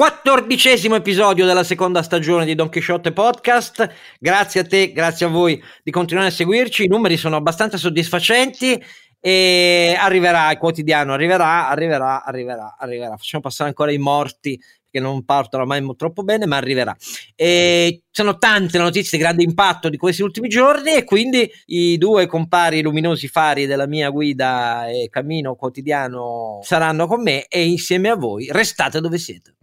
Quattordicesimo episodio della seconda stagione di Don Quixote Podcast. Grazie a te, grazie a voi di continuare a seguirci. I numeri sono abbastanza soddisfacenti e arriverà il quotidiano, arriverà, arriverà, arriverà, arriverà. Facciamo passare ancora i morti che non partono mai troppo bene, ma arriverà. E sono tante le notizie di grande impatto di questi ultimi giorni e quindi i due compari luminosi fari della mia guida e cammino quotidiano saranno con me e insieme a voi restate dove siete.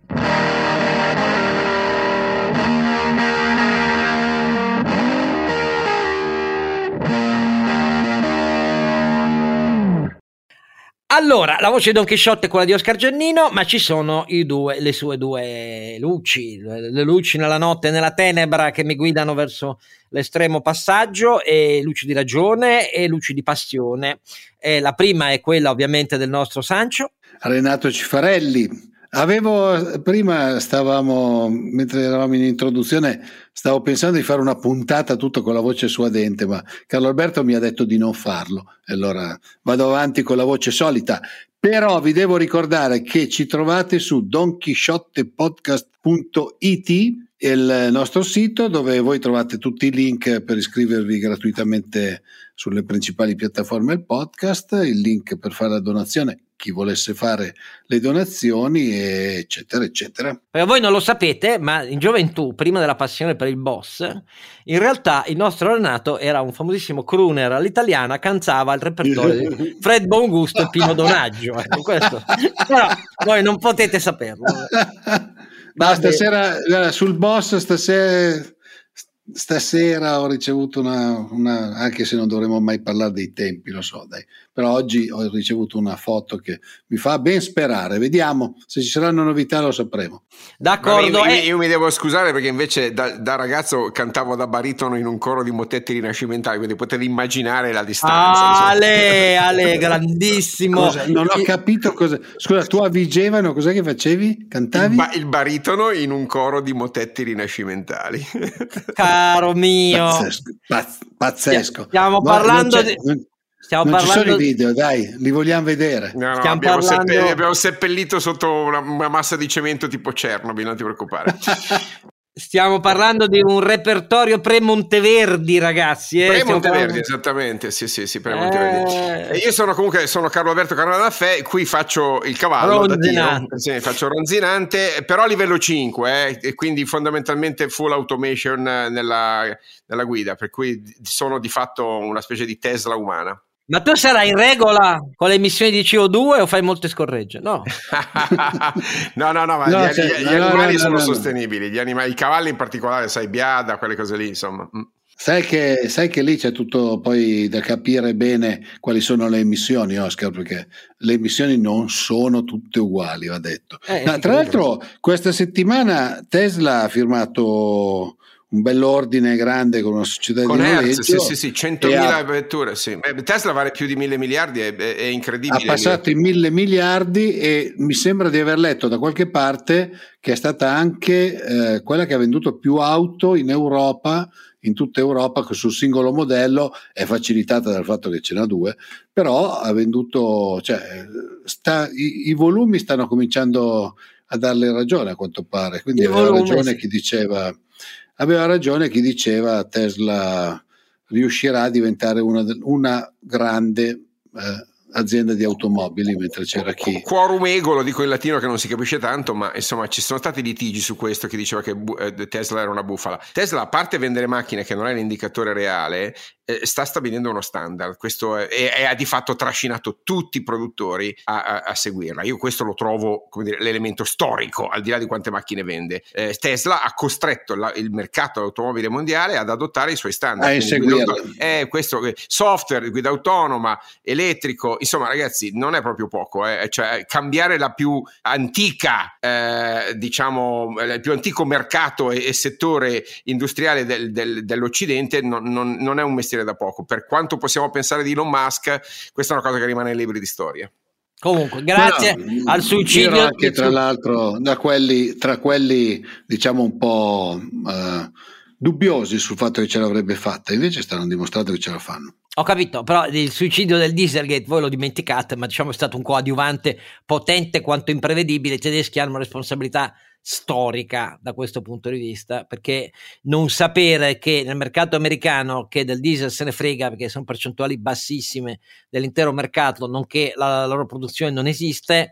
Allora, la voce di Don Chisciotte è quella di Oscar Giannino, ma ci sono due, le sue due luci, le luci nella notte e nella tenebra che mi guidano verso l'estremo passaggio, e luci di ragione e luci di passione. E la prima è quella ovviamente del nostro Sancio. Renato Cifarelli, Avevo prima stavamo, mentre eravamo in introduzione, stavo pensando di fare una puntata tutto con la voce suadente, ma Carlo Alberto mi ha detto di non farlo. Allora vado avanti con la voce solita. Però vi devo ricordare che ci trovate su donchisciottepodcast.it, il nostro sito dove voi trovate tutti i link per iscrivervi gratuitamente sulle principali piattaforme del podcast, il link per fare la donazione chi volesse fare le donazioni, eccetera, eccetera. Per voi non lo sapete, ma in gioventù, prima della passione per il boss, in realtà il nostro Renato era un famosissimo crooner all'italiana, cantava il repertorio di Fred Bongusto e Pino Donaggio. Ecco, questo. Però voi non potete saperlo. Ma stasera, sul boss, stasera stasera ho ricevuto una, una, anche se non dovremmo mai parlare dei tempi, lo so, dai, però oggi ho ricevuto una foto che mi fa ben sperare. Vediamo se ci saranno novità, lo sapremo. D'accordo. Io, io, io mi devo scusare perché invece da, da, ragazzo cantavo da baritono in un coro di motetti rinascimentali, quindi potete immaginare la distanza. Ale, Ale, grandissimo. Cosa? Non ho capito cosa. Scusa, tu a Vigevano cos'è che facevi? Cantavi? Il, ba- il baritono in un coro di motetti rinascimentali. Caro mio. Pazzesco. Pazz- pazzesco. Stiamo Ma parlando di Stiamo non parlando... ci sono i video, dai, li vogliamo vedere. No, no, abbiamo, parlando... seppell- abbiamo, seppellito sotto una, una, massa di cemento tipo Chernobyl, non ti preoccupare. Stiamo parlando di un repertorio pre-Monteverdi, ragazzi. Eh? Pre-Monteverdi, parlando... esattamente. Sì, sì, sì, pre-Monteverdi. Eh... Io sono comunque sono Carlo Alberto Carnadafè, qui faccio il cavallo. Ronzinante. Sì, faccio ronzinante, però a livello 5, eh, e quindi fondamentalmente full automation nella, nella guida, per cui sono di fatto una specie di Tesla umana. Ma tu sarai in regola con le emissioni di CO2 o fai molte scorregge? No, no, no, no, ma no, gli, cioè, gli, gli no, animali no, sono sostenibili, gli animali, i cavalli in particolare, sai, biada, quelle cose lì, insomma. Mm. Sai che, sai che, lì c'è tutto poi da capire bene quali sono le emissioni, Oscar, perché le emissioni non sono tutte uguali, va detto. Eh, no, tra l'altro, questa settimana Tesla ha firmato un bell'ordine grande con una società con di Hertz, sì, sì, sì, 100.000 ha, vetture, sì. Tesla vale più di mille miliardi, è, è incredibile. Ha passato i mille miliardi e mi sembra di aver letto da qualche parte che è stata anche eh, quella che ha venduto più auto in Europa, in tutta Europa, che sul singolo modello è facilitata dal fatto che ce n'ha due, però ha venduto, cioè, sta, i, i volumi stanno cominciando a darle ragione a quanto pare, quindi aveva ragione chi diceva aveva ragione chi diceva Tesla riuscirà a diventare una, una grande eh, azienda di automobili, mentre c'era chi... Quorum ego, lo dico in latino che non si capisce tanto, ma insomma ci sono stati litigi su questo, che diceva che eh, Tesla era una bufala. Tesla, a parte vendere macchine che non è l'indicatore reale, eh, sta stabilendo uno standard, questo è, e ha di fatto trascinato tutti i produttori a, a, a seguirla. Io questo lo trovo come dire, l'elemento storico, al di là di quante macchine vende. Eh, Tesla ha costretto la, il mercato dell'automobile mondiale ad adottare i suoi standard. A inseguirla. Eh, questo, software, guida autonoma, elettrico, insomma ragazzi non è proprio poco, eh. cioè cambiare la più antica, eh, diciamo, il più antico mercato e, e settore industriale del, del, dell'Occidente non, non, non è un mestiere da poco. Per quanto possiamo pensare di Elon Musk, questa è una cosa che rimane nei libri di storia. Comunque, grazie no, al suicidio. Anche tra l'altro, da quelli, tra quelli diciamo un po' eh, dubbiosi sul fatto che ce l'avrebbe fatta, invece stanno dimostrando che ce la fanno. Ho capito, però il suicidio del Dieselgate voi lo dimenticate, ma diciamo è stato un coadiuvante potente quanto imprevedibile. I tedeschi hanno una responsabilità storica da questo punto di vista, perché non sapere che nel mercato americano che del diesel se ne frega perché sono percentuali bassissime dell'intero mercato, nonché la, la loro produzione non esiste,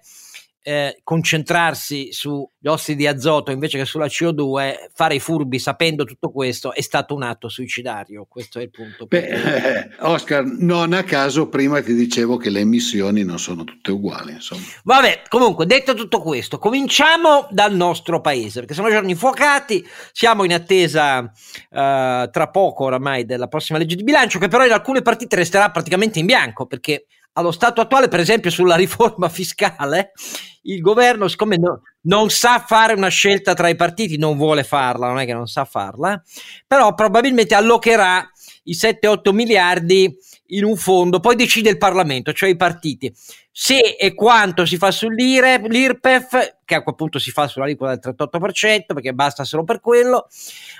eh, concentrarsi sugli ossidi di azoto invece che sulla CO2, fare i furbi sapendo tutto questo è stato un atto suicidario. Questo è il punto. Beh, eh, Oscar, non a caso prima ti dicevo che le emissioni non sono tutte uguali. Insomma. Vabbè, comunque, detto tutto questo, cominciamo dal nostro paese perché sono giorni fuocati. Siamo in attesa eh, tra poco oramai della prossima legge di bilancio, che però in alcune partite resterà praticamente in bianco perché allo stato attuale, per esempio, sulla riforma fiscale, il governo, siccome no, non sa fare una scelta tra i partiti, non vuole farla, non è che non sa farla, però probabilmente allocherà i 7-8 miliardi in un fondo, poi decide il Parlamento, cioè i partiti. Se e quanto si fa sull'IRPEF, che a quel punto si fa sull'aliquota del 38%, perché basta solo per quello,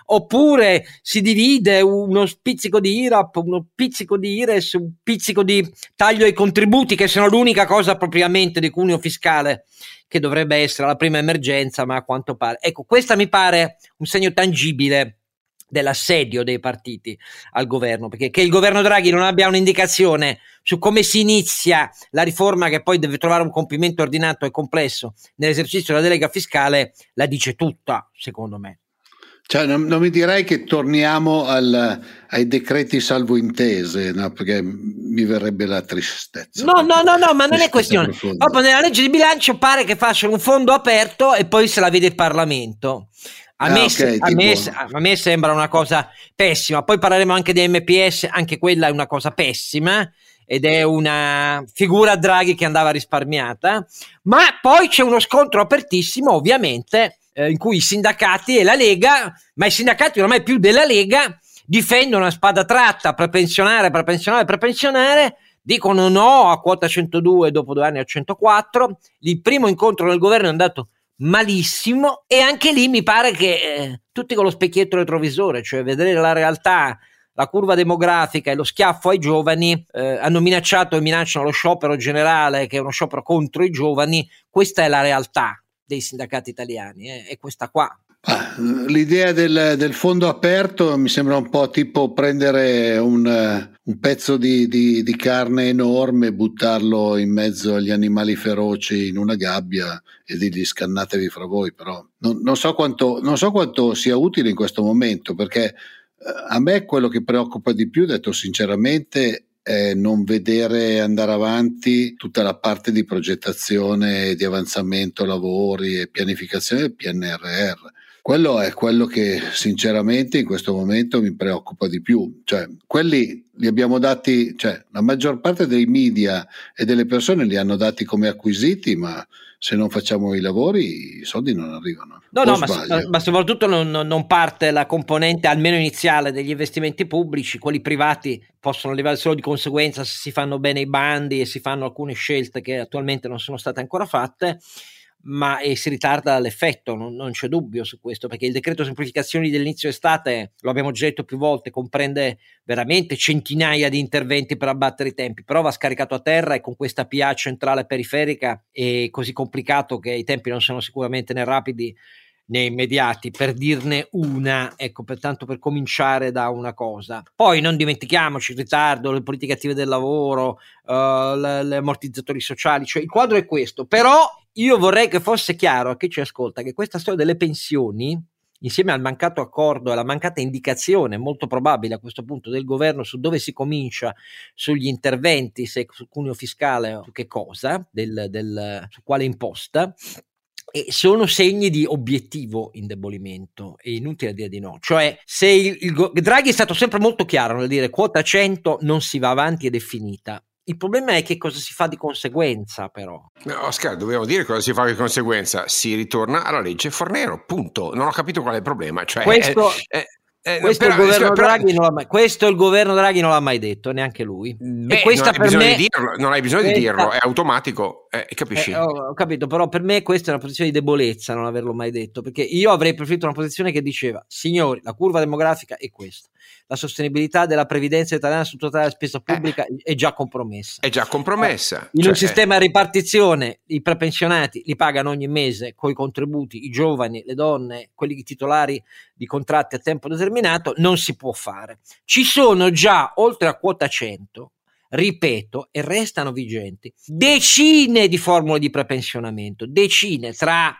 oppure si divide uno pizzico di IRAP, uno pizzico di IRES, un pizzico di taglio ai contributi, che sono l'unica cosa propriamente di cuneo fiscale che dovrebbe essere la prima emergenza, ma a quanto pare. Ecco, questa mi pare un segno tangibile dell'assedio dei partiti al governo, perché che il governo Draghi non abbia un'indicazione su come si inizia la riforma che poi deve trovare un compimento ordinato e complesso nell'esercizio della delega fiscale, la dice tutta, secondo me. Cioè, non, non mi direi che torniamo al, ai decreti salvo intese, no? perché mi verrebbe la tristezza. No, no, no, no, ma non è questione. Proprio nella legge di bilancio pare che facciano un fondo aperto e poi se la vede il Parlamento. A, ah, me, okay, a, me, a, me, sembra una cosa pessima. Poi parleremo anche di MPS, anche quella è una cosa pessima ed è una figura Draghi che andava risparmiata. Ma poi c'è uno scontro apertissimo, ovviamente, eh, in cui i sindacati e la Lega, ma i sindacati ormai più della Lega, difendono a spada tratta, prepensionare, prepensionare, prepensionare, dicono no a quota 102 dopo due anni a 104. Il primo incontro nel governo è andato malissimo e anche lì mi pare che eh, tutti con lo specchietto retrovisore, cioè vedere la realtà, la curva demografica e lo schiaffo ai giovani, eh, hanno minacciato e minacciano lo sciopero generale che è uno sciopero contro i giovani, questa è la realtà dei sindacati italiani, eh, è questa qua. Ah, l'idea del, del, fondo aperto mi sembra un po' tipo prendere un, un pezzo di, di, di, carne enorme, buttarlo in mezzo agli animali feroci in una gabbia e dirgli scannatevi fra voi, però non, non, so, quanto, non so quanto sia utile in questo momento perché eh, a me quello che preoccupa di più, detto sinceramente, è non vedere andare avanti tutta la parte di progettazione, di avanzamento lavori e pianificazione del PNRR quello è quello che sinceramente in questo momento mi preoccupa di più. Cioè, quelli li abbiamo dati, cioè, la maggior parte dei media e delle persone li hanno dati come acquisiti, ma se non facciamo i lavori i soldi non arrivano. No, no, ma, ma, soprattutto non, non, parte la componente almeno iniziale degli investimenti pubblici, quelli privati possono arrivare solo di conseguenza se si fanno bene i bandi e si fanno alcune scelte che attualmente non sono state ancora fatte ma e si ritarda l'effetto, non, non, c'è dubbio su questo, perché il decreto semplificazioni dell'inizio estate, lo abbiamo detto più volte, comprende veramente centinaia di interventi per abbattere i tempi, però va scaricato a terra e con questa PA centrale periferica è così complicato che i tempi non sono sicuramente né rapidi né immediati, per dirne una, ecco, pertanto per cominciare da una cosa. Poi non dimentichiamoci il ritardo, le politiche attive del lavoro, uh, gli ammortizzatori sociali, cioè il quadro è questo, però io vorrei che fosse chiaro a chi ci ascolta che questa storia delle pensioni, insieme al mancato accordo e alla mancata indicazione, molto probabile a questo punto, del governo su dove si comincia, sugli interventi, se sul cuneo fiscale o su che cosa, del, del, su quale imposta, e sono segni di obiettivo indebolimento, è inutile dire di no. Cioè, se il, il, Draghi è stato sempre molto chiaro nel dire quota 100 non si va avanti ed è finita. Il problema è che cosa si fa di conseguenza, però. No, Oscar, dobbiamo dire cosa si fa di conseguenza. Si ritorna alla legge Fornero, punto. Non ho capito qual è il problema. Cioè, Questo, è, è Eh, questo, però, il governo però, Draghi non l'ha mai, questo il governo Draghi non l'ha mai detto, neanche lui. Beh, e questa non, hai me, di dirlo, non hai bisogno questa, di dirlo, è automatico, eh, capisci? Eh, ho, ho, capito, però per me questa è una posizione di debolezza non averlo mai detto, perché io avrei preferito una posizione che diceva, signori, la curva demografica è questa, la sostenibilità della previdenza italiana su totale la spesa pubblica eh, è già compromessa. È già compromessa. in cioè, un sistema di ripartizione, i prepensionati li pagano ogni mese con i contributi, i giovani, le donne, quelli titolari di contratti a tempo determinato, non si può fare. Ci sono già, oltre a quota 100, ripeto, e restano vigenti, decine di formule di prepensionamento, decine tra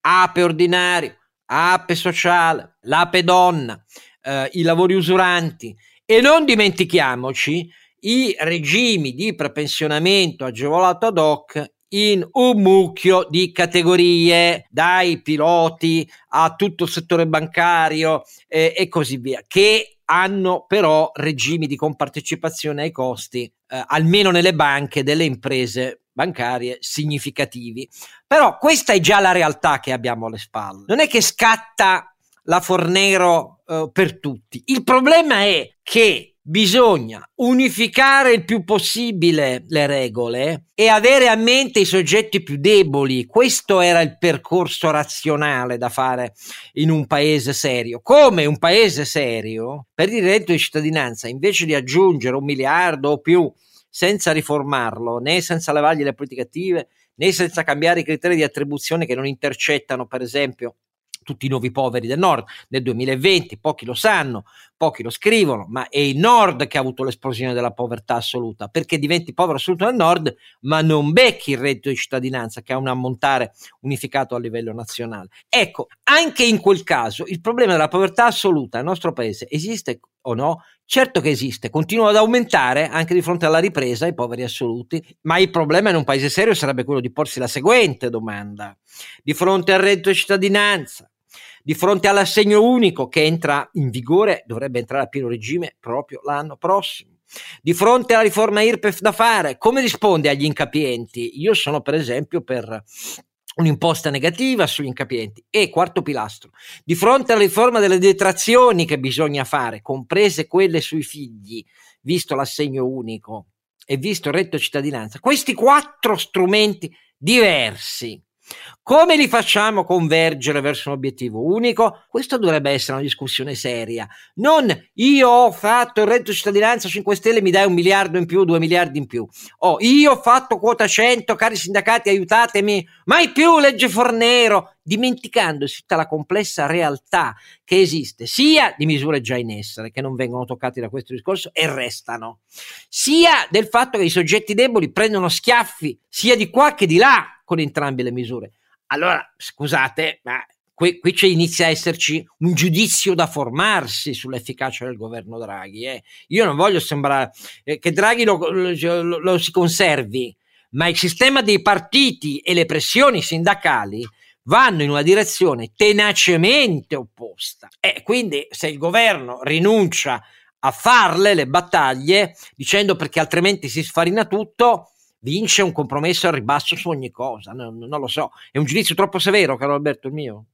APE ordinario, APE sociale, l'APE donna, eh, i lavori usuranti e non dimentichiamoci i regimi di prepensionamento agevolato ad hoc in un mucchio di categorie, dai piloti a tutto il settore bancario eh, e così via, che hanno però regimi di compartecipazione ai costi, eh, almeno nelle banche, delle imprese bancarie significativi. Però questa è già la realtà che abbiamo alle spalle. Non è che scatta la Fornero eh, per tutti. Il problema è che bisogna unificare il più possibile le regole e avere a mente i soggetti più deboli. Questo era il percorso razionale da fare in un paese serio. Come un paese serio, per il reddito di cittadinanza, invece di aggiungere un miliardo o più senza riformarlo, né senza levargli le politiche attive, né senza cambiare i criteri di attribuzione che non intercettano, per esempio, tutti i nuovi poveri del nord nel 2020, pochi lo sanno, pochi lo scrivono, ma è il nord che ha avuto l'esplosione della povertà assoluta, perché diventi povero assoluto nel nord, ma non becchi il reddito di cittadinanza che ha un ammontare unificato a livello nazionale. Ecco, anche in quel caso il problema della povertà assoluta nel nostro paese esiste o no? Certo che esiste, continua ad aumentare anche di fronte alla ripresa i poveri assoluti, ma il problema in un paese serio sarebbe quello di porsi la seguente domanda. Di fronte al reddito di cittadinanza, di fronte all'assegno unico che entra in vigore, dovrebbe entrare a pieno regime proprio l'anno prossimo. Di fronte alla riforma IRPEF da fare, come risponde agli incapienti? Io sono per esempio per un'imposta negativa sugli incapienti e quarto pilastro di fronte alla riforma delle detrazioni che bisogna fare comprese quelle sui figli visto l'assegno unico e visto il reddito cittadinanza questi quattro strumenti diversi come li facciamo convergere verso un obiettivo unico? Questa dovrebbe essere una discussione seria. Non io ho fatto il reddito cittadinanza 5 Stelle, mi dai un miliardo in più, due miliardi in più. Oh, io ho fatto quota 100, cari sindacati, aiutatemi. Mai più legge Fornero, dimenticandosi tutta la complessa realtà che esiste, sia di misure già in essere, che non vengono toccate da questo discorso e restano, sia del fatto che i soggetti deboli prendono schiaffi sia di qua che di là con entrambe le misure. Allora, scusate, ma qui, qui inizia a esserci un giudizio da formarsi sull'efficacia del governo Draghi. Eh. Io non voglio sembrare eh, che Draghi lo, lo, lo, lo si conservi, ma il sistema dei partiti e le pressioni sindacali vanno in una direzione tenacemente opposta. E quindi se il governo rinuncia a farle le battaglie, dicendo perché altrimenti si sfarina tutto, vince un compromesso al ribasso su ogni cosa. Non, non, lo so, è un giudizio troppo severo, caro Alberto, il mio.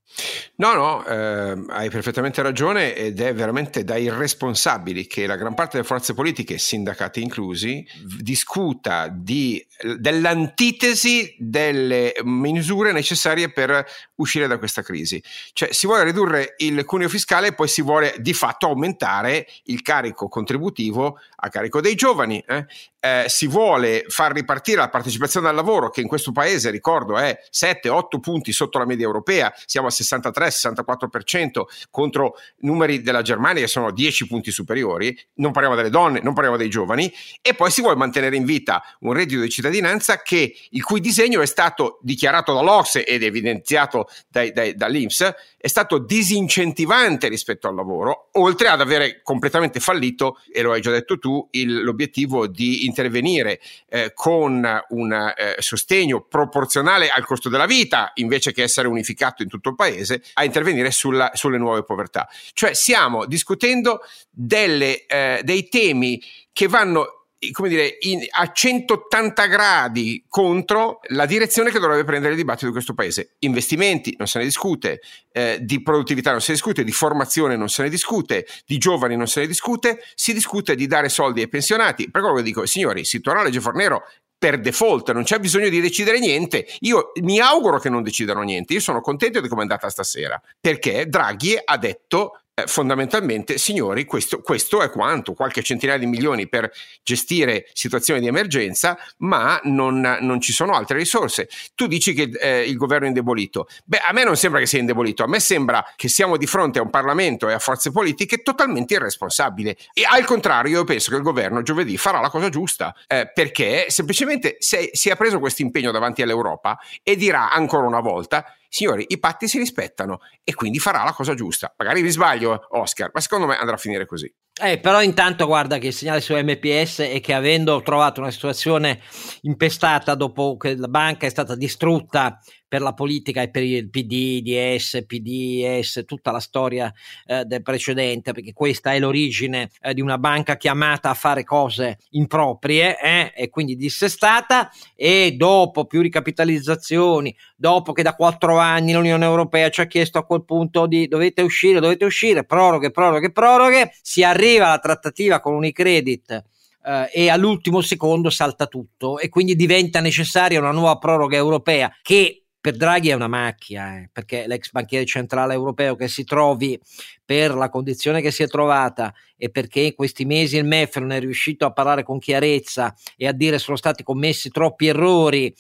No, no, eh, hai perfettamente ragione ed è veramente da irresponsabili che la gran parte delle forze politiche, sindacati inclusi, discuta di, dell'antitesi delle misure necessarie per uscire da questa crisi. Cioè si vuole ridurre il cuneo fiscale e poi si vuole di fatto aumentare il carico contributivo a carico dei giovani. Eh? Eh, si vuole far ripartire la partecipazione al lavoro che in questo paese, ricordo, è 7-8 punti sotto la media europea, siamo a 63-64% contro numeri della Germania che sono 10 punti superiori, non parliamo delle donne, non parliamo dei giovani, e poi si vuole mantenere in vita un reddito di cittadinanza che, il cui disegno è stato dichiarato dall'Ocse ed evidenziato dai, dai, dall'Inps, è stato disincentivante rispetto al lavoro, oltre ad avere completamente fallito, e lo hai già detto tu, il, l'obiettivo di intervenire eh, con un eh, sostegno proporzionale al costo della vita, invece che essere unificato in tutto il paese, a intervenire sulla, sulle nuove povertà. Cioè stiamo discutendo delle, eh, dei temi che vanno come dire, in, a 180 gradi contro la direzione che dovrebbe prendere il dibattito di questo paese. Investimenti non se ne discute, eh, di produttività non se ne discute, di formazione non se ne discute, di giovani non se ne discute, si discute di dare soldi ai pensionati. Per quello che dico, signori, si torna a legge Fornero per default, non c'è bisogno di decidere niente. Io mi auguro che non decidano niente. Io sono contento di come è andata stasera, perché Draghi ha detto eh, fondamentalmente, signori, questo, questo, è quanto, qualche centinaia di milioni per gestire situazioni di emergenza, ma non, non ci sono altre risorse. Tu dici che eh, il governo è indebolito. Beh, a me non sembra che sia indebolito, a me sembra che siamo di fronte a un Parlamento e a forze politiche totalmente irresponsabili. E al contrario, io penso che il governo giovedì farà la cosa giusta, eh, perché semplicemente si è preso questo impegno davanti all'Europa e dirà ancora una volta signori, i patti si rispettano e quindi farà la cosa giusta. Magari vi sbaglio, Oscar, ma secondo me andrà a finire così. Eh, però intanto guarda che il segnale su MPS è che avendo trovato una situazione impestata dopo che la banca è stata distrutta per la politica e per il PD, DS, PDS, tutta la storia eh, del precedente, perché questa è l'origine eh, di una banca chiamata a fare cose improprie eh, e quindi dissestata e dopo più ricapitalizzazioni, dopo che da quattro anni l'Unione Europea ci ha chiesto a quel punto di dovete uscire, dovete uscire, proroghe, proroghe, proroghe, si arriva alla trattativa con Unicredit Uh, e all'ultimo secondo salta tutto e quindi diventa necessaria una nuova proroga europea che per Draghi è una macchia, eh, perché l'ex banchiere centrale europeo che si trovi per la condizione che si è trovata e perché in questi mesi il MEF non è riuscito a parlare con chiarezza e a dire sono stati commessi troppi errori.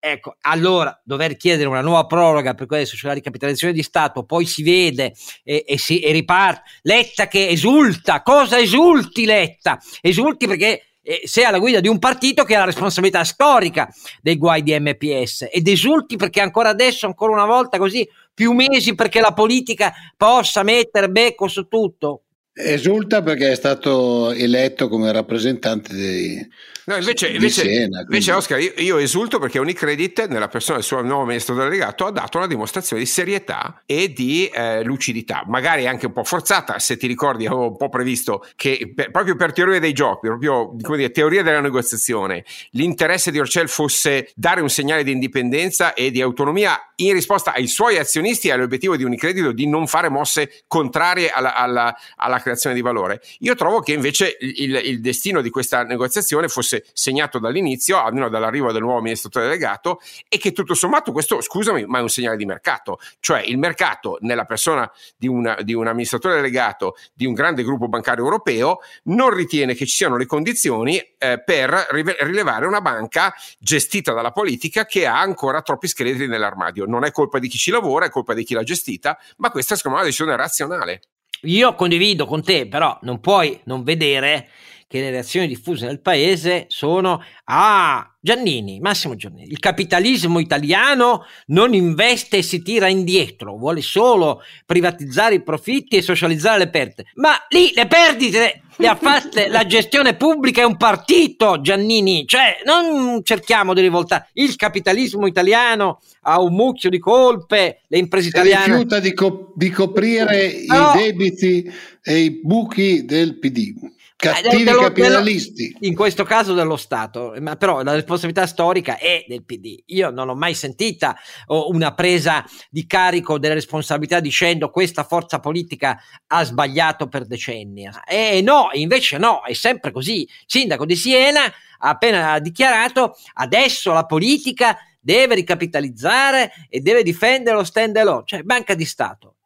Ecco, allora dover chiedere una nuova proroga per questo, cioè la ricapitalizzazione di Stato, poi si vede e, e, si, e riparte. Letta che esulta, cosa esulti Letta? Esulti perché eh, sei alla guida di un partito che ha la responsabilità storica dei guai di MPS ed esulti perché ancora adesso, ancora una volta così, più mesi perché la politica possa mettere becco su tutto. Esulta perché è stato eletto come rappresentante dei, No, invece, invece, Siena, invece Oscar, io, io, esulto perché Unicredit, nella persona del suo nuovo ministro delegato, ha dato una dimostrazione di serietà e di eh, lucidità, magari anche un po' forzata, se ti ricordi avevo un po' previsto che per, proprio per teoria dei giochi, proprio come dire, teoria della negoziazione, l'interesse di Orcel fosse dare un segnale di indipendenza e di autonomia in risposta ai suoi azionisti e all'obiettivo di Unicredit di non fare mosse contrarie alla, alla, alla creazione di valore. Io trovo che invece il, il destino di questa negoziazione fosse segnato dall'inizio, almeno dall'arrivo del nuovo amministratore delegato, e che tutto sommato questo, scusami, ma è un segnale di mercato. Cioè il mercato, nella persona di, una, di un amministratore delegato di un grande gruppo bancario europeo, non ritiene che ci siano le condizioni eh, per rilevare una banca gestita dalla politica che ha ancora troppi scheletri nell'armadio. Non è colpa di chi ci lavora, è colpa di chi l'ha gestita, ma questa è secondo me una decisione razionale. Io condivido con te, però non puoi non vedere che le reazioni diffuse nel paese sono ah Giannini, Massimo Giannini, il capitalismo italiano non investe e si tira indietro, vuole solo privatizzare i profitti e socializzare le perdite. Ma lì le perdite le ha fatte la gestione pubblica e un partito, Giannini, cioè non cerchiamo di rivoltare. Il capitalismo italiano ha un mucchio di colpe, le imprese italiane... rifiuta di, co- di coprire no. i debiti e i buchi del PD. Cattivi dello, capitalisti. Dello, in questo caso dello Stato, ma però la responsabilità storica è del PD. Io non ho mai sentita una presa di carico delle responsabilità dicendo questa forza politica ha sbagliato per decenni. E no, invece no, è sempre così. Sindaco di Siena ha appena dichiarato adesso la politica deve ricapitalizzare e deve difendere lo stand alone, cioè banca di Stato.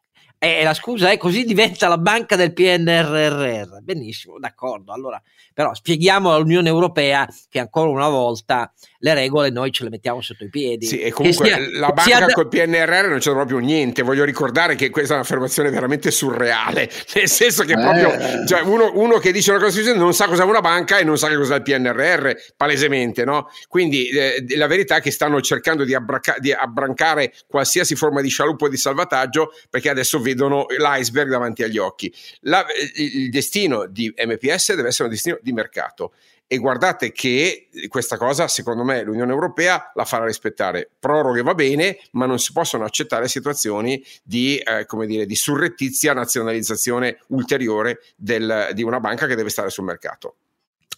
E la scusa è così diventa la banca del PNRR. Benissimo, d'accordo. Allora, però spieghiamo all'Unione Europea che ancora una volta le regole noi ce le mettiamo sotto i piedi. Sì, e comunque sia, la banca sia... col PNRR non c'è proprio niente. Voglio ricordare che questa è un'affermazione veramente surreale, nel senso che proprio eh. cioè uno, uno, che dice una cosa non sa cos'è una banca e non sa che cos'è il PNRR, palesemente, no? Quindi eh, la verità è che stanno cercando di, abbracca- di abbrancare qualsiasi forma di scialuppo di salvataggio perché adesso vedono l'iceberg davanti agli occhi. La, il destino di MPS deve essere un destino di mercato. E guardate che questa cosa, secondo me, l'Unione Europea la farà rispettare. Proroghe va bene, ma non si possono accettare situazioni di, eh, come dire, di surrettizia nazionalizzazione ulteriore del, di una banca che deve stare sul mercato.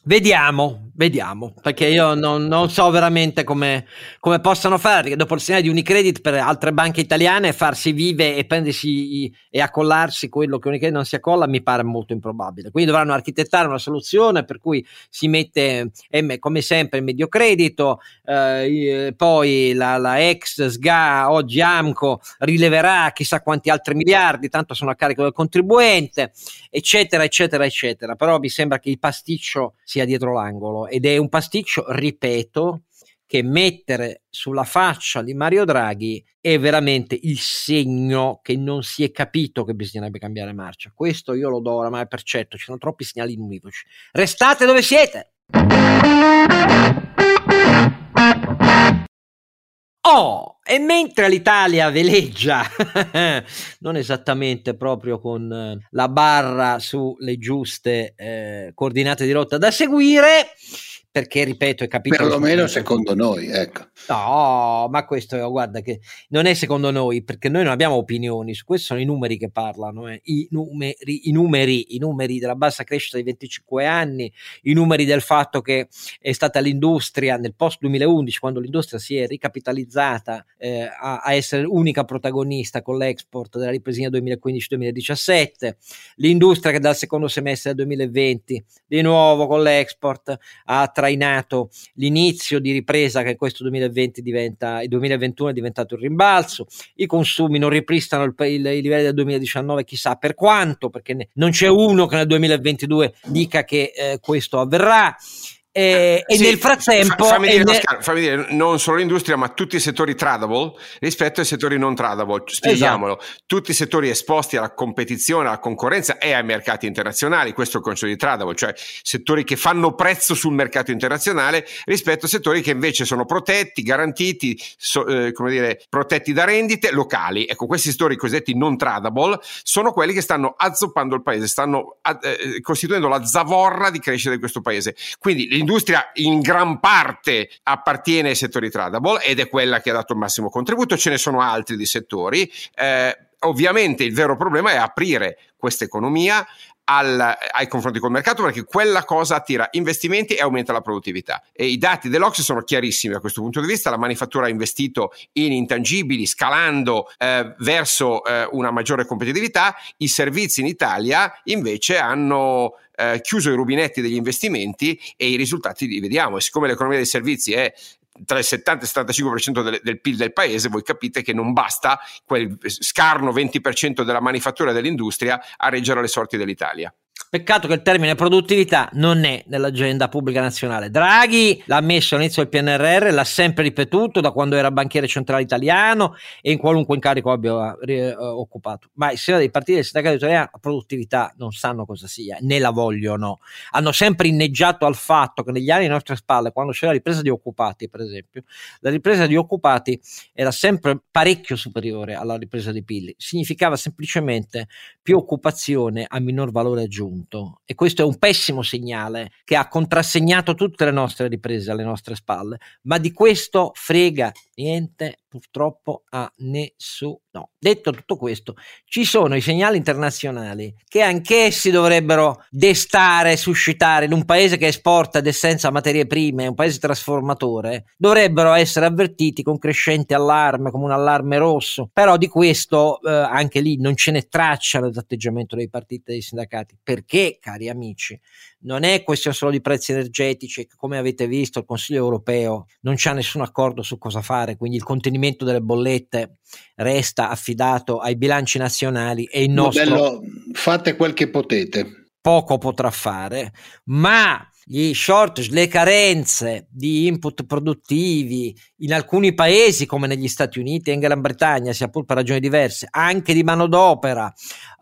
Vediamo, vediamo, perché io non, non so veramente come, come, possano fare, perché dopo il segnale di Unicredit per altre banche italiane farsi vive e prendersi e accollarsi quello che Unicredit non si accolla mi pare molto improbabile. Quindi dovranno architettare una soluzione per cui si mette come sempre il medio credito, eh, poi la, la, ex SGA, oggi AMCO, rileverà chissà quanti altri miliardi, tanto sono a carico del contribuente, eccetera, eccetera, eccetera. Però mi sembra che il pasticcio sia dietro l'angolo ed è un pasticcio, ripeto, che mettere sulla faccia di Mario Draghi è veramente il segno che non si è capito che bisognerebbe cambiare marcia. Questo io lo do oramai per certo, ci sono troppi segnali univoci. Restate dove siete! Oh, e mentre l'Italia veleggia, non esattamente proprio con eh, la barra sulle giuste eh, coordinate di rotta da seguire, perché ripeto è capito perlomeno secondo noi ecco no ma questo guarda che non è secondo noi perché noi non abbiamo opinioni su questo sono i numeri che parlano eh. I, numeri, i numeri i numeri della bassa crescita di 25 anni i numeri del fatto che è stata l'industria nel post 2011 quando l'industria si è ricapitalizzata eh, a, a, essere l'unica protagonista con l'export della ripresina 2015-2017 l'industria che dal secondo semestre del 2020 di nuovo con l'export ha trainato l'inizio di ripresa che questo 2020 diventa, il 2021 è diventato il rimbalzo, i consumi non ripristano il, il, i livelli del 2019 chissà per quanto, perché ne, non c'è uno che nel 2022 dica che eh, questo avverrà. E, sì, e nel frattempo fa, fammi, dire, ne... Oscar, fammi, dire, non solo l'industria ma tutti i settori tradable rispetto ai settori non tradable spieghiamolo. Esatto. tutti i settori esposti alla competizione alla concorrenza e ai mercati internazionali questo è il concetto di tradable cioè settori che fanno prezzo sul mercato internazionale rispetto a settori che invece sono protetti garantiti so, eh, come dire protetti da rendite locali. Ecco questi settori cosiddetti non tradable sono quelli che stanno azzoppando il paese stanno eh, costituendo la zavorra di crescita di questo paese. Quindi l'industria in gran parte appartiene ai settori tradable ed è quella che ha dato il massimo contributo, ce ne sono altri di settori. Eh, ovviamente il vero problema è aprire questa economia al, ai confronti col mercato perché quella cosa attira investimenti e aumenta la produttività. E I dati dell'Ox sono chiarissimi da questo punto di vista, la manifattura ha investito in intangibili scalando eh, verso eh, una maggiore competitività, i servizi in Italia invece hanno eh, chiuso i rubinetti degli investimenti e i risultati li vediamo e siccome l'economia dei servizi è tra il 70 e il 75% del, del, PIL del paese, voi capite che non basta quel scarno 20% della manifattura e dell'industria a reggere le sorti dell'Italia. Peccato che il termine produttività non è nell'agenda pubblica nazionale. Draghi l'ha messo all'inizio del PNRR, l'ha sempre ripetuto da quando era banchiere centrale italiano e in qualunque incarico abbia eh, occupato. Ma i senatori dei partiti del sindacato italiano la produttività non sanno cosa sia, né la vogliono. Hanno sempre inneggiato al fatto che negli anni alle nostre spalle, quando c'era la ripresa di occupati, per esempio, la ripresa di occupati era sempre parecchio superiore alla ripresa di PIL. Significava semplicemente più occupazione a minor valore aggiunto punto. E questo è un pessimo segnale che ha contrassegnato tutte le nostre riprese alle nostre spalle, ma di questo frega niente purtroppo a nessuno. Detto tutto questo, ci sono i segnali internazionali che anch'essi dovrebbero destare, suscitare in un paese che esporta ed è senza materie prime, un paese trasformatore, dovrebbero essere avvertiti con crescente allarme, come un allarme rosso. Però di questo eh, anche lì non ce n'è traccia nell'atteggiamento dei partiti e dei sindacati. Perché, cari amici, non è questione solo di prezzi energetici, come avete visto il Consiglio europeo non c'ha nessun accordo su cosa fare, quindi il contenimento delle bollette resta affidato ai bilanci nazionali e il nostro... Modello, fate quel che potete. Poco potrà fare, ma gli shortage, le carenze di input produttivi in alcuni paesi come negli Stati Uniti e in Gran Bretagna, sia pur per ragioni diverse, anche di manodopera,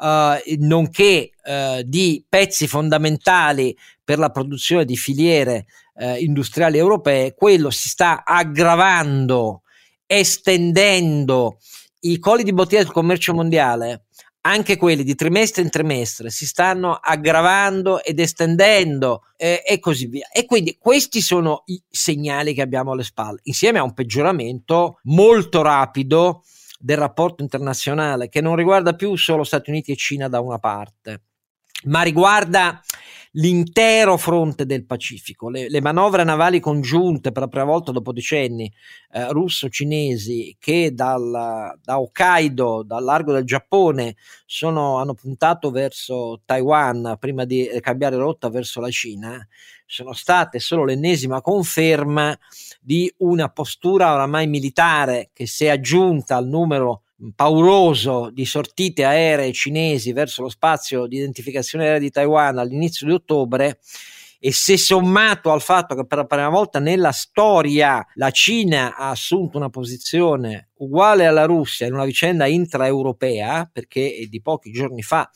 eh, nonché eh, di pezzi fondamentali per la produzione di filiere eh, industriali europee, quello si sta aggravando, estendendo i colli di bottiglia sul commercio mondiale anche quelli di trimestre in trimestre si stanno aggravando ed estendendo eh, e così via. E quindi questi sono i segnali che abbiamo alle spalle, insieme a un peggioramento molto rapido del rapporto internazionale che non riguarda più solo Stati Uniti e Cina da una parte, ma riguarda l'intero fronte del Pacifico. Le, le, manovre navali congiunte per la prima volta dopo decenni eh, russo-cinesi che dal, da Hokkaido, dal largo del Giappone, sono, hanno puntato verso Taiwan prima di cambiare rotta verso la Cina, sono state solo l'ennesima conferma di una postura oramai militare che si è aggiunta al numero pauroso di sortite aeree cinesi verso lo spazio di identificazione aerea di Taiwan all'inizio di ottobre e se sommato al fatto che per la prima volta nella storia la Cina ha assunto una posizione uguale alla Russia in una vicenda intraeuropea, perché è di pochi giorni fa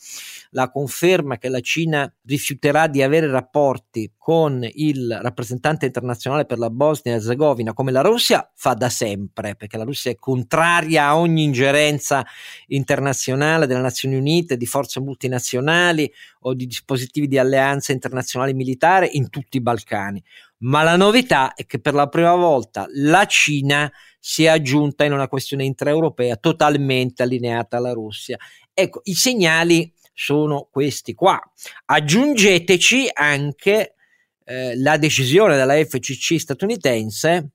la conferma che la Cina rifiuterà di avere rapporti con il rappresentante internazionale per la Bosnia e Herzegovina come la Russia fa da sempre, perché la Russia è contraria a ogni ingerenza internazionale delle Nazioni Unite, di forze multinazionali o di dispositivi di alleanza internazionale militare in tutti i Balcani. Ma la novità è che per la prima volta la Cina si è aggiunta in una questione intraeuropea totalmente allineata alla Russia. Ecco, i segnali sono questi qua. Aggiungeteci anche eh, la decisione della FCC statunitense,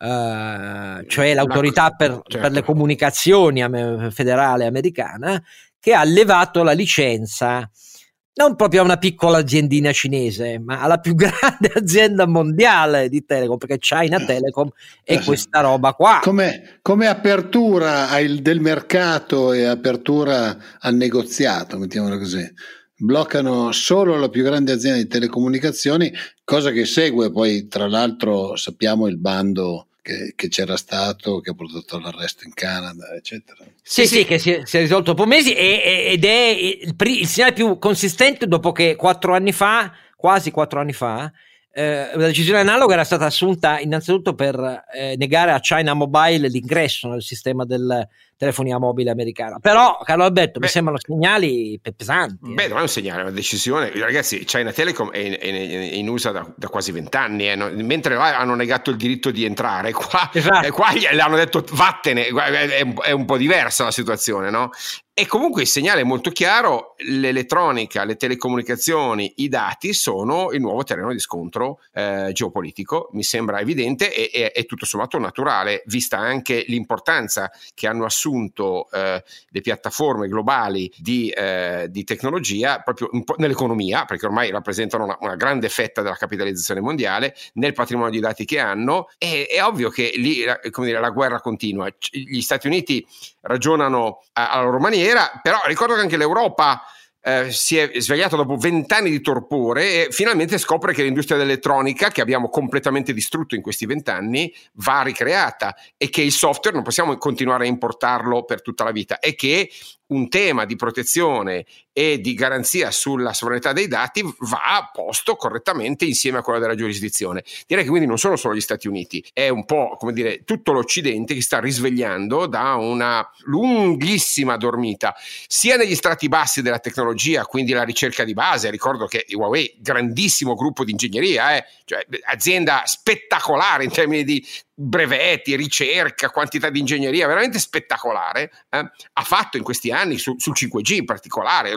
eh, cioè l'autorità per, certo. per le comunicazioni federale americana, che ha levato la licenza non proprio a una piccola aziendina cinese, ma alla più grande azienda mondiale di Telecom, perché China Telecom è questa roba qua. Come, come apertura il, del mercato e apertura al negoziato, mettiamolo così. Bloccano solo la più grande azienda di telecomunicazioni, cosa che segue poi, tra l'altro, sappiamo il bando che, che, c'era stato, che ha portato all'arresto in Canada, eccetera. Sì, sì, sì che si è, si è, risolto dopo mesi e, ed è il, il, segnale più consistente dopo che quattro anni fa, quasi quattro anni fa, eh, una decisione analoga era stata assunta innanzitutto per eh, negare a China Mobile l'ingresso nel sistema del telefonia mobile americana. Però, Carlo Alberto, beh, mi sembrano segnali pesanti. Eh. Beh, non è un segnale, è una decisione. Ragazzi, China Telecom è in, è in, USA da, da, quasi vent'anni, eh, no? mentre là hanno negato il diritto di entrare, qua, esatto. eh, qua le hanno detto vattene, è, è, un po' diversa la situazione, no? E comunque il segnale è molto chiaro, l'elettronica, le telecomunicazioni, i dati sono il nuovo terreno di scontro eh, geopolitico, mi sembra evidente e è tutto sommato naturale, vista anche l'importanza che hanno assunto eh, le piattaforme globali di, eh, di tecnologia proprio nell'economia, perché ormai rappresentano una, una, grande fetta della capitalizzazione mondiale, nel patrimonio di dati che hanno, e, è ovvio che lì come dire, la guerra continua. Gli Stati Uniti ragionano alla loro maniera, però ricordo che anche l'Europa eh, si è svegliata dopo vent'anni di torpore e finalmente scopre che l'industria dell'elettronica, che abbiamo completamente distrutto in questi vent'anni, va ricreata e che il software non possiamo continuare a importarlo per tutta la vita e che un tema di protezione e di garanzia sulla sovranità dei dati va posto correttamente insieme a quello della giurisdizione. Direi che quindi non sono solo gli Stati Uniti, è un po' come dire tutto l'Occidente che sta risvegliando da una lunghissima dormita, sia negli strati bassi della tecnologia, quindi la ricerca di base. Ricordo che Huawei, grandissimo gruppo di ingegneria, eh, cioè azienda spettacolare in termini di brevetti, ricerca, quantità di ingegneria veramente spettacolare, eh, ha fatto in questi anni su, sul 5G in particolare,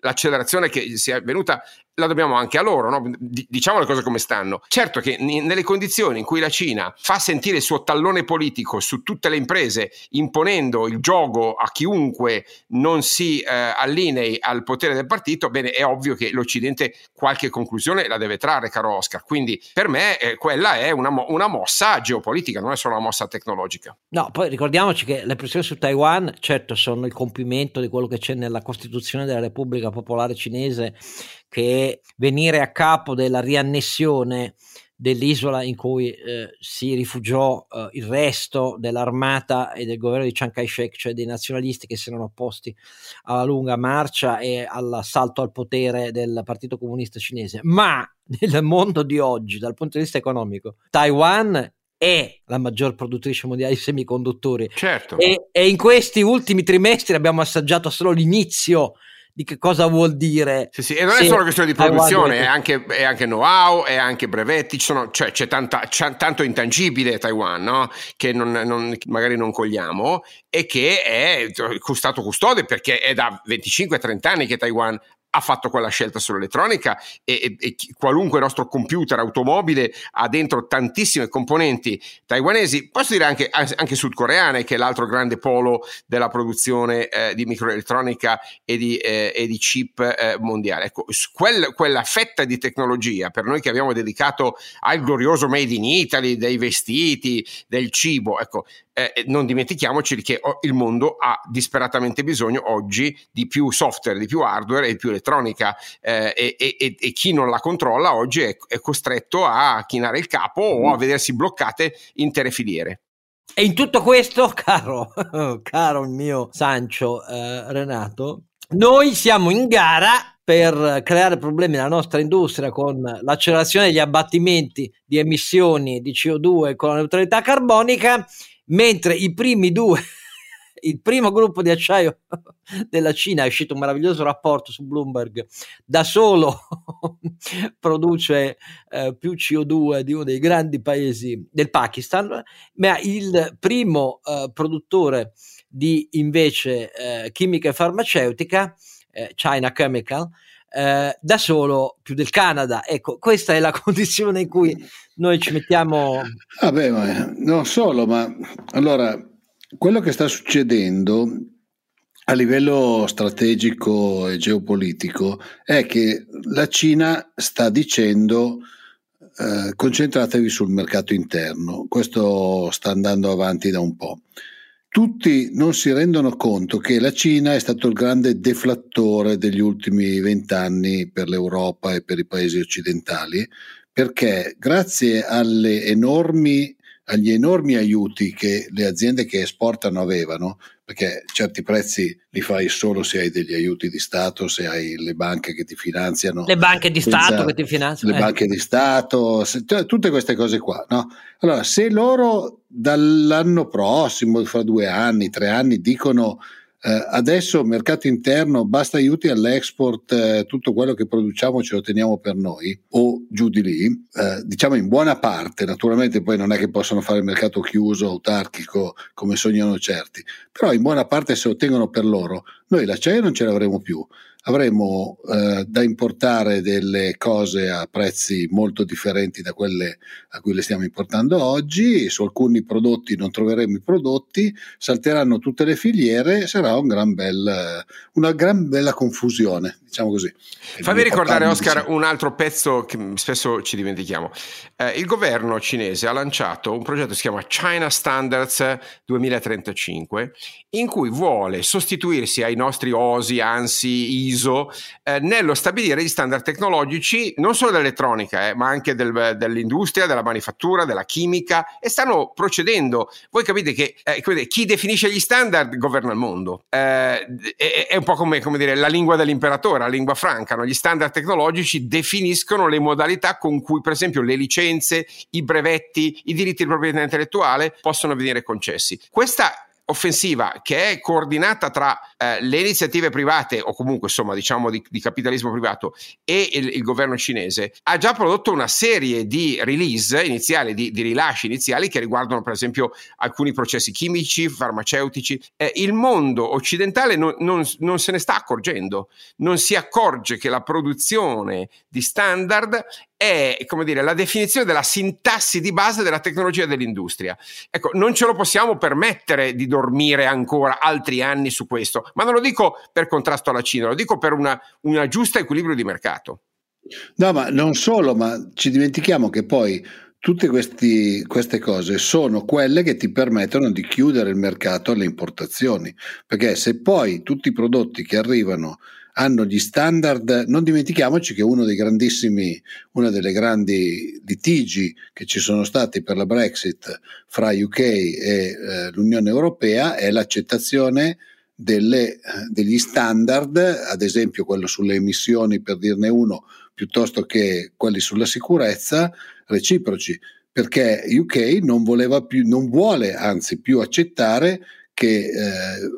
l'accelerazione che si è venuta la dobbiamo anche a loro, no? diciamo le cose come stanno. Certo che nelle condizioni in cui la Cina fa sentire il suo tallone politico su tutte le imprese, imponendo il gioco a chiunque non si eh, allinei al potere del partito, bene, è ovvio che l'Occidente qualche conclusione la deve trarre, caro Oscar. Quindi per me eh, quella è una, mo- una, mossa geopolitica, non è solo una mossa tecnologica. No, poi ricordiamoci che le pressioni su Taiwan, certo, sono il compimento di quello che c'è nella Costituzione della Repubblica Popolare Cinese che venire a capo della riannessione dell'isola in cui eh, si rifugiò eh, il resto dell'armata e del governo di Chiang Kai-shek, cioè dei nazionalisti che si erano opposti alla lunga marcia e all'assalto al potere del Partito Comunista Cinese. Ma nel mondo di oggi, dal punto di vista economico, Taiwan è la maggior produttrice mondiale di semiconduttori. Certo. E, e in questi ultimi trimestri abbiamo assaggiato solo l'inizio di che cosa vuol dire. Sì, sì, e non è solo questione di produzione, è anche, è anche, know-how, è anche brevetti, sono, cioè c'è, tanta, c'è, tanto intangibile Taiwan no? che non, non, magari non cogliamo e che è stato custode perché è da 25-30 anni che Taiwan ha fatto quella scelta sull'elettronica e, e, e qualunque nostro computer, automobile ha dentro tantissime componenti taiwanesi, posso dire anche, anche sudcoreane, che è l'altro grande polo della produzione eh, di microelettronica e di, eh, e di chip eh, mondiale. Ecco, quel, quella fetta di tecnologia per noi che abbiamo dedicato al glorioso Made in Italy, dei vestiti, del cibo, ecco, eh, non dimentichiamoci che il mondo ha disperatamente bisogno oggi di più software, di più hardware e più elettronica eh, e, e, e, chi non la controlla oggi è, è, costretto a chinare il capo o a vedersi bloccate intere filiere. E in tutto questo, caro, caro il mio Sancio eh, Renato, noi siamo in gara per creare problemi nella nostra industria con l'accelerazione degli abbattimenti di emissioni di CO2 con la neutralità carbonica, mentre i primi due, il primo gruppo di acciaio della Cina è uscito un meraviglioso rapporto su Bloomberg, da solo produce eh, più CO2 di uno dei grandi paesi del Pakistan, ma il primo eh, produttore di invece eh, chimica e farmaceutica, eh, China Chemical, eh, da solo più del Canada. Ecco, questa è la condizione in cui noi ci mettiamo. Vabbè, ma non solo, ma allora quello che sta succedendo a livello strategico e geopolitico è che la Cina sta dicendo eh, concentratevi sul mercato interno. Questo sta andando avanti da un po' tutti non si rendono conto che la Cina è stato il grande deflattore degli ultimi vent'anni per l'Europa e per i paesi occidentali, perché grazie alle enormi agli enormi aiuti che le aziende che esportano avevano, perché certi prezzi li fai solo se hai degli aiuti di Stato, se hai le banche che ti finanziano. Le banche di Stato che ti finanziano. Le eh. banche di Stato, se, cioè, tutte queste cose qua. No? Allora, se loro dall'anno prossimo, fra due anni, tre anni, dicono eh, adesso mercato interno, basta aiuti all'export, eh, tutto quello che produciamo ce lo teniamo per noi o giù di lì, eh, diciamo in buona parte, naturalmente poi non è che possono fare il mercato chiuso, autarchico, come sognano certi, però in buona parte se lo tengono per loro, noi l'acciaio non ce l'avremo più avremo eh, da importare delle cose a prezzi molto differenti da quelle a cui le stiamo importando oggi, su alcuni prodotti non troveremo i prodotti, salteranno tutte le filiere, sarà un gran bel, una gran bella confusione, diciamo così. Fammi ricordare Oscar un altro pezzo che spesso ci dimentichiamo. Eh, il governo cinese ha lanciato un progetto che si chiama China Standards 2035 in cui vuole sostituirsi ai nostri OSI, ANSI, ISO eh, nello stabilire gli standard tecnologici non solo dell'elettronica, eh, ma anche del, dell'industria, della manifattura, della chimica e stanno procedendo. Voi capite che eh, chi definisce gli standard governa il mondo. Eh, è, è, un po' come, come, dire la lingua dell'imperatore, la lingua franca. No? Gli standard tecnologici definiscono le modalità con cui, per esempio, le licenze, i brevetti, i diritti di proprietà intellettuale possono venire concessi. Questa offensiva che è coordinata tra eh, le iniziative private o comunque insomma diciamo di, di capitalismo privato e il, il, governo cinese ha già prodotto una serie di release iniziali, di, di rilasci iniziali che riguardano per esempio alcuni processi chimici, farmaceutici. Eh, il mondo occidentale non, non, non se ne sta accorgendo, non si accorge che la produzione di standard è come dire, la definizione della sintassi di base della tecnologia dell'industria. Ecco, non ce lo possiamo permettere di dormire ancora altri anni su questo, ma non lo dico per contrasto alla Cina, lo dico per una giusta equilibrio di mercato. No, ma non solo, ma ci dimentichiamo che poi tutte questi, queste cose sono quelle che ti permettono di chiudere il mercato alle importazioni, perché se poi tutti i prodotti che arrivano hanno gli standard. Non dimentichiamoci che uno dei grandissimi, una delle grandi litigi che ci sono stati per la Brexit fra UK e eh, l'Unione Europea è l'accettazione delle, eh, degli standard, ad esempio quello sulle emissioni per dirne uno, piuttosto che quelli sulla sicurezza, reciproci, perché UK non voleva più, non vuole anzi più accettare che eh,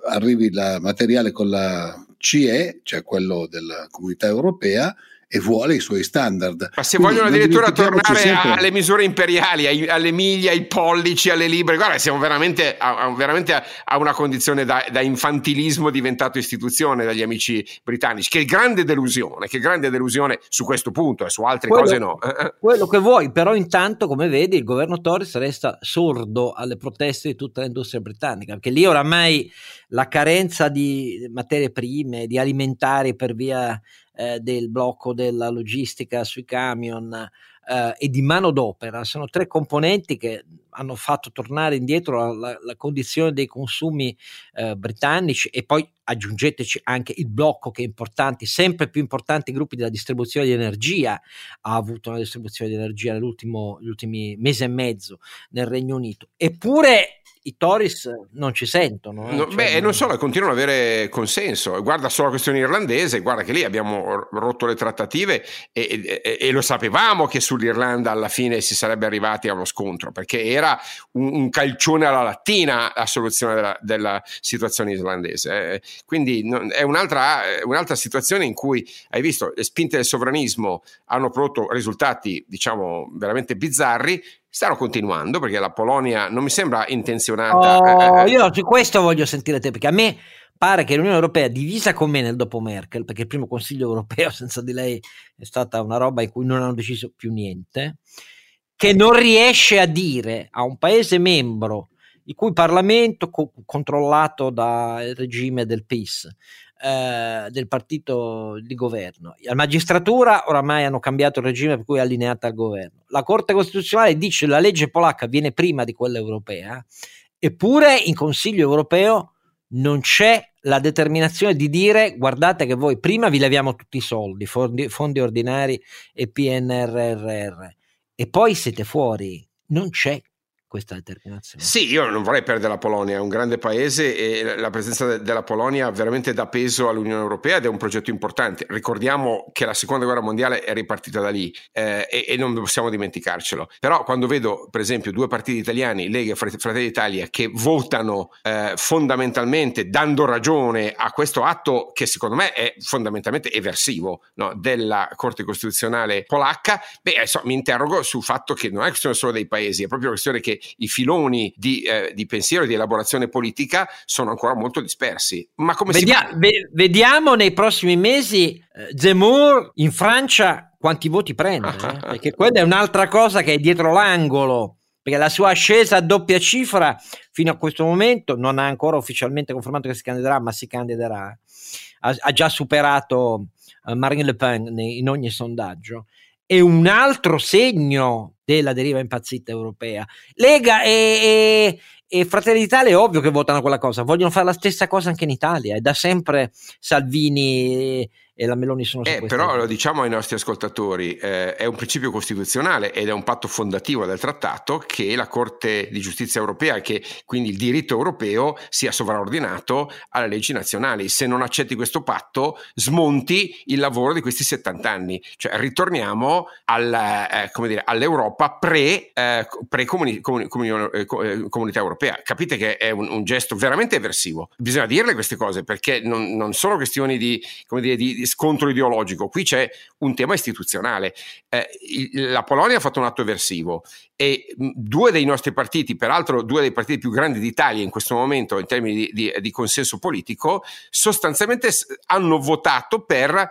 arrivi il materiale con la CE, cioè quello della comunità europea, e vuole i suoi standard. Ma se Quindi vogliono addirittura tornare sempre... alle misure imperiali, ai, alle miglia, ai pollici, alle libbre, guarda, siamo veramente a, veramente a una condizione da, da, infantilismo diventato istituzione dagli amici britannici. Che grande delusione, che grande delusione su questo punto e su altre quello, cose no. quello che vuoi, però intanto, come vedi, il governo Torres resta sordo alle proteste di tutta l'industria britannica, perché lì oramai la carenza di materie prime, di alimentari per via eh, del blocco della logistica sui camion eh, e di manodopera sono tre componenti che hanno fatto tornare indietro la, la condizione dei consumi eh, britannici e poi aggiungeteci anche il blocco che è importante, sempre più importanti gruppi della distribuzione di energia ha avuto una distribuzione di energia negli ultimi mesi e mezzo nel Regno Unito. Eppure i Tories non ci sentono. Eh? No, cioè, beh, non solo, continuano ad avere consenso. Guarda solo la questione irlandese, guarda che lì abbiamo rotto le trattative e, e, e, lo sapevamo che sull'Irlanda alla fine si sarebbe arrivati a uno scontro, perché era un, un calcione alla lattina la soluzione della, della situazione islandese. Eh. Quindi no, è un'altra, un'altra situazione in cui, hai visto, le spinte del sovranismo hanno prodotto risultati, diciamo, veramente bizzarri, stanno continuando perché la Polonia non mi sembra intenzionata. Oh, eh, io su questo voglio sentire te perché a me pare che l'Unione Europea divisa con me nel dopo Merkel perché il primo Consiglio europeo senza di lei è stata una roba in cui non hanno deciso più niente che non riesce a dire a un paese membro il cui Parlamento co- controllato dal regime del PIS eh, del partito di governo. La magistratura oramai hanno cambiato il regime per cui è allineata al governo. La Corte Costituzionale dice che la legge polacca viene prima di quella europea, eppure in Consiglio europeo non c'è la determinazione di dire guardate che voi prima vi leviamo tutti i soldi, fondi, fondi ordinari e PNRR e poi siete fuori. Non c'è questa determinazione. Sì, io non vorrei perdere la Polonia, è un grande paese e la presenza de- della Polonia veramente dà peso all'Unione Europea ed è un progetto importante. Ricordiamo che la seconda guerra mondiale è ripartita da lì eh, e-, e, non possiamo dimenticarcelo. Però quando vedo per esempio due partiti italiani, Lega e Fratelli d'Italia, che votano eh, fondamentalmente dando ragione a questo atto che secondo me è fondamentalmente eversivo no, della Corte Costituzionale polacca, beh, adesso, mi interrogo sul fatto che non è questione solo dei paesi, è proprio questione che i filoni di, eh, di pensiero e di elaborazione politica sono ancora molto dispersi. Ma come Vedia- si... Ve- vediamo nei prossimi mesi eh, Zemmour in Francia quanti voti prende, eh? perché quella è un'altra cosa che è dietro l'angolo perché la sua ascesa a doppia cifra fino a questo momento non ha ancora ufficialmente confermato che si candiderà, ma si candiderà. Ha, ha già superato uh, Marine Le Pen in ogni sondaggio è un altro segno della deriva impazzita europea. Lega e, e, e Fratelli d'Italia è ovvio che votano quella cosa, vogliono fare la stessa cosa anche in Italia e da sempre Salvini e la Meloni sono eh, Però lo diciamo ai nostri ascoltatori, eh, è un principio costituzionale ed è un patto fondativo del trattato che la Corte di Giustizia europea che quindi il diritto europeo sia sovraordinato alle leggi nazionali. Se non accetti questo patto, smonti il lavoro di questi 70 anni, cioè ritorniamo al, eh, dire, all'Europa pre, eh, comuni, comuni, comuni, eh, eh, comunità europea. Capite che è un, un, gesto veramente eversivo. Bisogna dirle queste cose perché non, non sono questioni di, dire, di scontro ideologico, qui c'è un tema istituzionale. Eh, la Polonia ha fatto un atto eversivo e due dei nostri partiti, peraltro due dei partiti più grandi d'Italia in questo momento in termini di, di, di consenso politico, sostanzialmente hanno votato per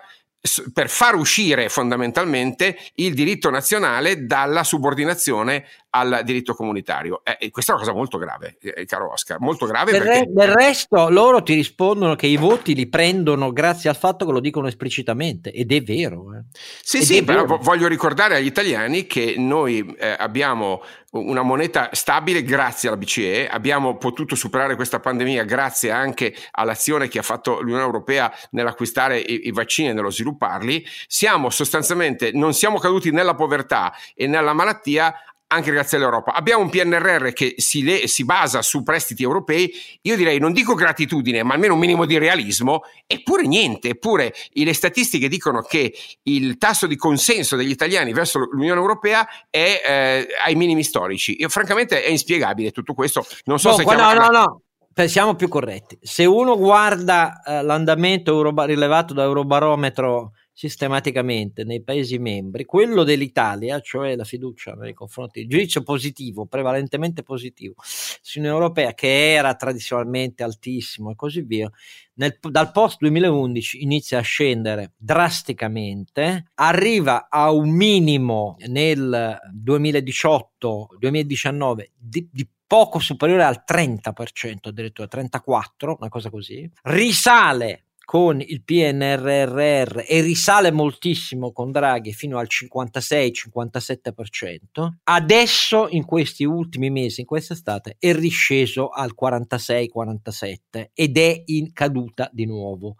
per far uscire fondamentalmente il diritto nazionale dalla subordinazione al diritto comunitario. Eh, questa è una cosa molto grave, eh, caro Oscar, molto grave. Del, perché... re, del, resto loro ti rispondono che i voti li prendono grazie al fatto che lo dicono esplicitamente ed è vero. Eh. Sì, ed sì, però vero. voglio ricordare agli italiani che noi eh, abbiamo una moneta stabile grazie alla BCE, abbiamo potuto superare questa pandemia grazie anche all'azione che ha fatto l'Unione Europea nell'acquistare i, i vaccini e nello svilupparli, siamo sostanzialmente, non siamo caduti nella povertà e nella malattia anche grazie all'Europa. Abbiamo un PNRR che si, le, si, basa su prestiti europei, io direi non dico gratitudine, ma almeno un minimo di realismo, eppure niente, eppure le statistiche dicono che il tasso di consenso degli italiani verso l'Unione Europea è eh, ai minimi storici. Io, francamente è inspiegabile tutto questo, non so no, se... No, chiama... no, no, siamo più corretti. Se uno guarda eh, l'andamento Euroba- rilevato da Eurobarometro sistematicamente nei Paesi membri, quello dell'Italia, cioè la fiducia nei confronti del giudizio positivo, prevalentemente positivo, sull'Unione Europea, che era tradizionalmente altissimo e così via, nel, dal post 2011 inizia a scendere drasticamente, arriva a un minimo nel 2018-2019 di, di poco superiore al 30%, addirittura 34%, una cosa così, risale con il PNRR e risale moltissimo con Draghi fino al 56-57%, adesso in questi ultimi mesi, in quest'estate, è risceso al 46-47% ed è in caduta di nuovo.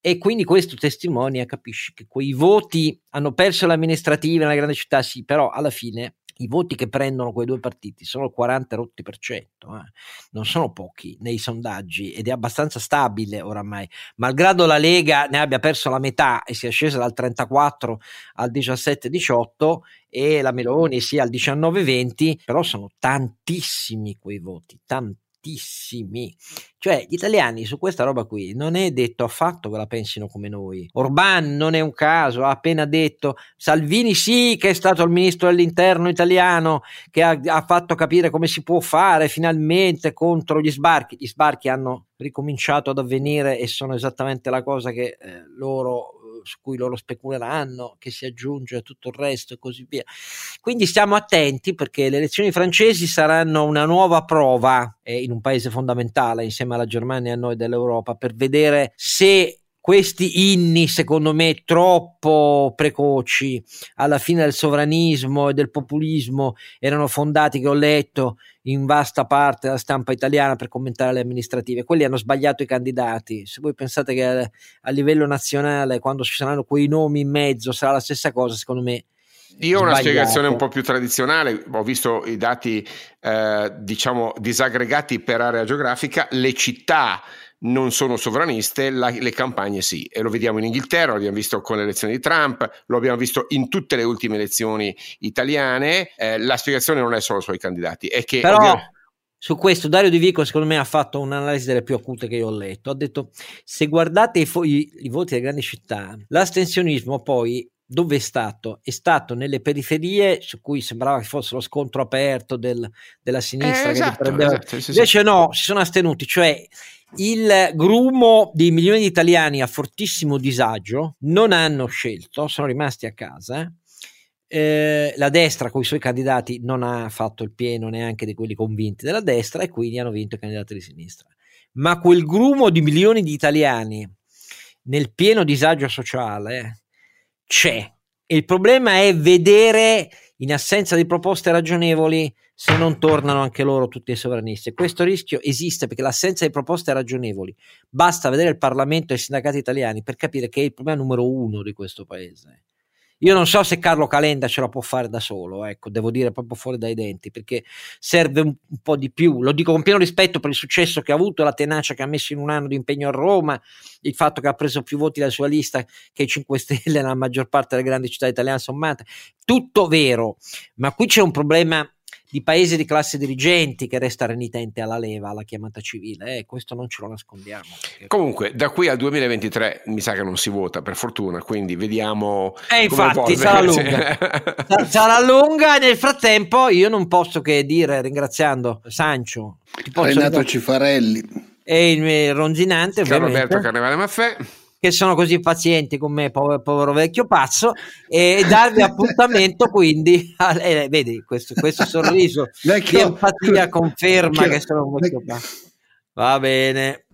E quindi questo testimonia, capisci che quei voti hanno perso le amministrative nella grande città, sì, però alla fine i voti che prendono quei due partiti sono il 40 rotti per cento, eh. non sono pochi nei sondaggi ed è abbastanza stabile oramai, malgrado la Lega ne abbia perso la metà e sia scesa dal 34 al 17-18 e la Meloni sia al 19-20, però sono tantissimi quei voti, tantissimi tantissimi. Cioè, gli italiani su questa roba qui non è detto affatto che la pensino come noi. Orban non è un caso, ha appena detto Salvini sì che è stato il ministro dell'interno italiano che ha, ha fatto capire come si può fare finalmente contro gli sbarchi. Gli sbarchi hanno ricominciato ad avvenire e sono esattamente la cosa che eh, loro su cui loro speculeranno, che si aggiunge a tutto il resto e così via. Quindi stiamo attenti perché le elezioni francesi saranno una nuova prova eh, in un paese fondamentale insieme alla Germania e a noi dell'Europa per vedere se questi inni, secondo me, troppo precoci alla fine del sovranismo e del populismo erano fondati, che ho letto in vasta parte della stampa italiana per commentare le amministrative. Quelli hanno sbagliato i candidati. Se voi pensate che a, a livello nazionale, quando ci saranno quei nomi in mezzo, sarà la stessa cosa, secondo me io ho una spiegazione un po' più tradizionale, ho visto i dati eh, diciamo disaggregati per area geografica, le città non sono sovraniste, la, le campagne sì. E lo vediamo in Inghilterra, lo abbiamo visto con le elezioni di Trump, lo abbiamo visto in tutte le ultime elezioni italiane. Eh, la spiegazione non è solo sui candidati, è che... Però... Ovviamente... Su questo Dario Di Vico secondo me ha fatto un'analisi delle più acute che io ho letto. Ha detto se guardate i, fo- i, i voti delle grandi città, l'astensionismo poi dove è stato? È stato nelle periferie su cui sembrava che fosse lo scontro aperto del, della sinistra. Eh, esatto, esatto, sì, Invece sì. no, si sono astenuti, cioè il grumo di milioni di italiani a fortissimo disagio non hanno scelto, sono rimasti a casa. Eh, la destra con i suoi candidati non ha fatto il pieno neanche di quelli convinti della destra e quindi hanno vinto i candidati di sinistra. Ma quel grumo di milioni di italiani nel pieno disagio sociale c'è. Il problema è vedere, in assenza di proposte ragionevoli, se non tornano anche loro tutti i sovranisti. Questo rischio esiste perché l'assenza di proposte ragionevoli, basta vedere il Parlamento e i sindacati italiani per capire che è il problema numero uno di questo paese. Io non so se Carlo Calenda ce la può fare da solo, ecco, devo dire proprio fuori dai denti, perché serve un, un, po' di più. Lo dico con pieno rispetto per il successo che ha avuto, la tenacia che ha messo in un anno di impegno a Roma, il fatto che ha preso più voti dalla sua lista che i 5 Stelle nella maggior parte delle grandi città italiane sommate. Tutto vero, ma qui c'è un problema di paese di classe dirigenti che resta renitente alla leva, alla chiamata civile, eh, questo non ce lo nascondiamo. Comunque, da qui al 2023 mi sa che non si vota, per fortuna, quindi vediamo. E eh, infatti sarà lunga. sarà lunga. Nel frattempo, io non posso che dire, ringraziando Sancio, Renato Cifarelli e il ronzinante, Carlo Alberto Carnevale Maffè che sono così pazienti con me, povero, povero vecchio pazzo, e darvi appuntamento quindi, a, eh, vedi questo, questo sorriso vecchio, di empatia conferma vecchio, che sono molto pazzo. Va bene.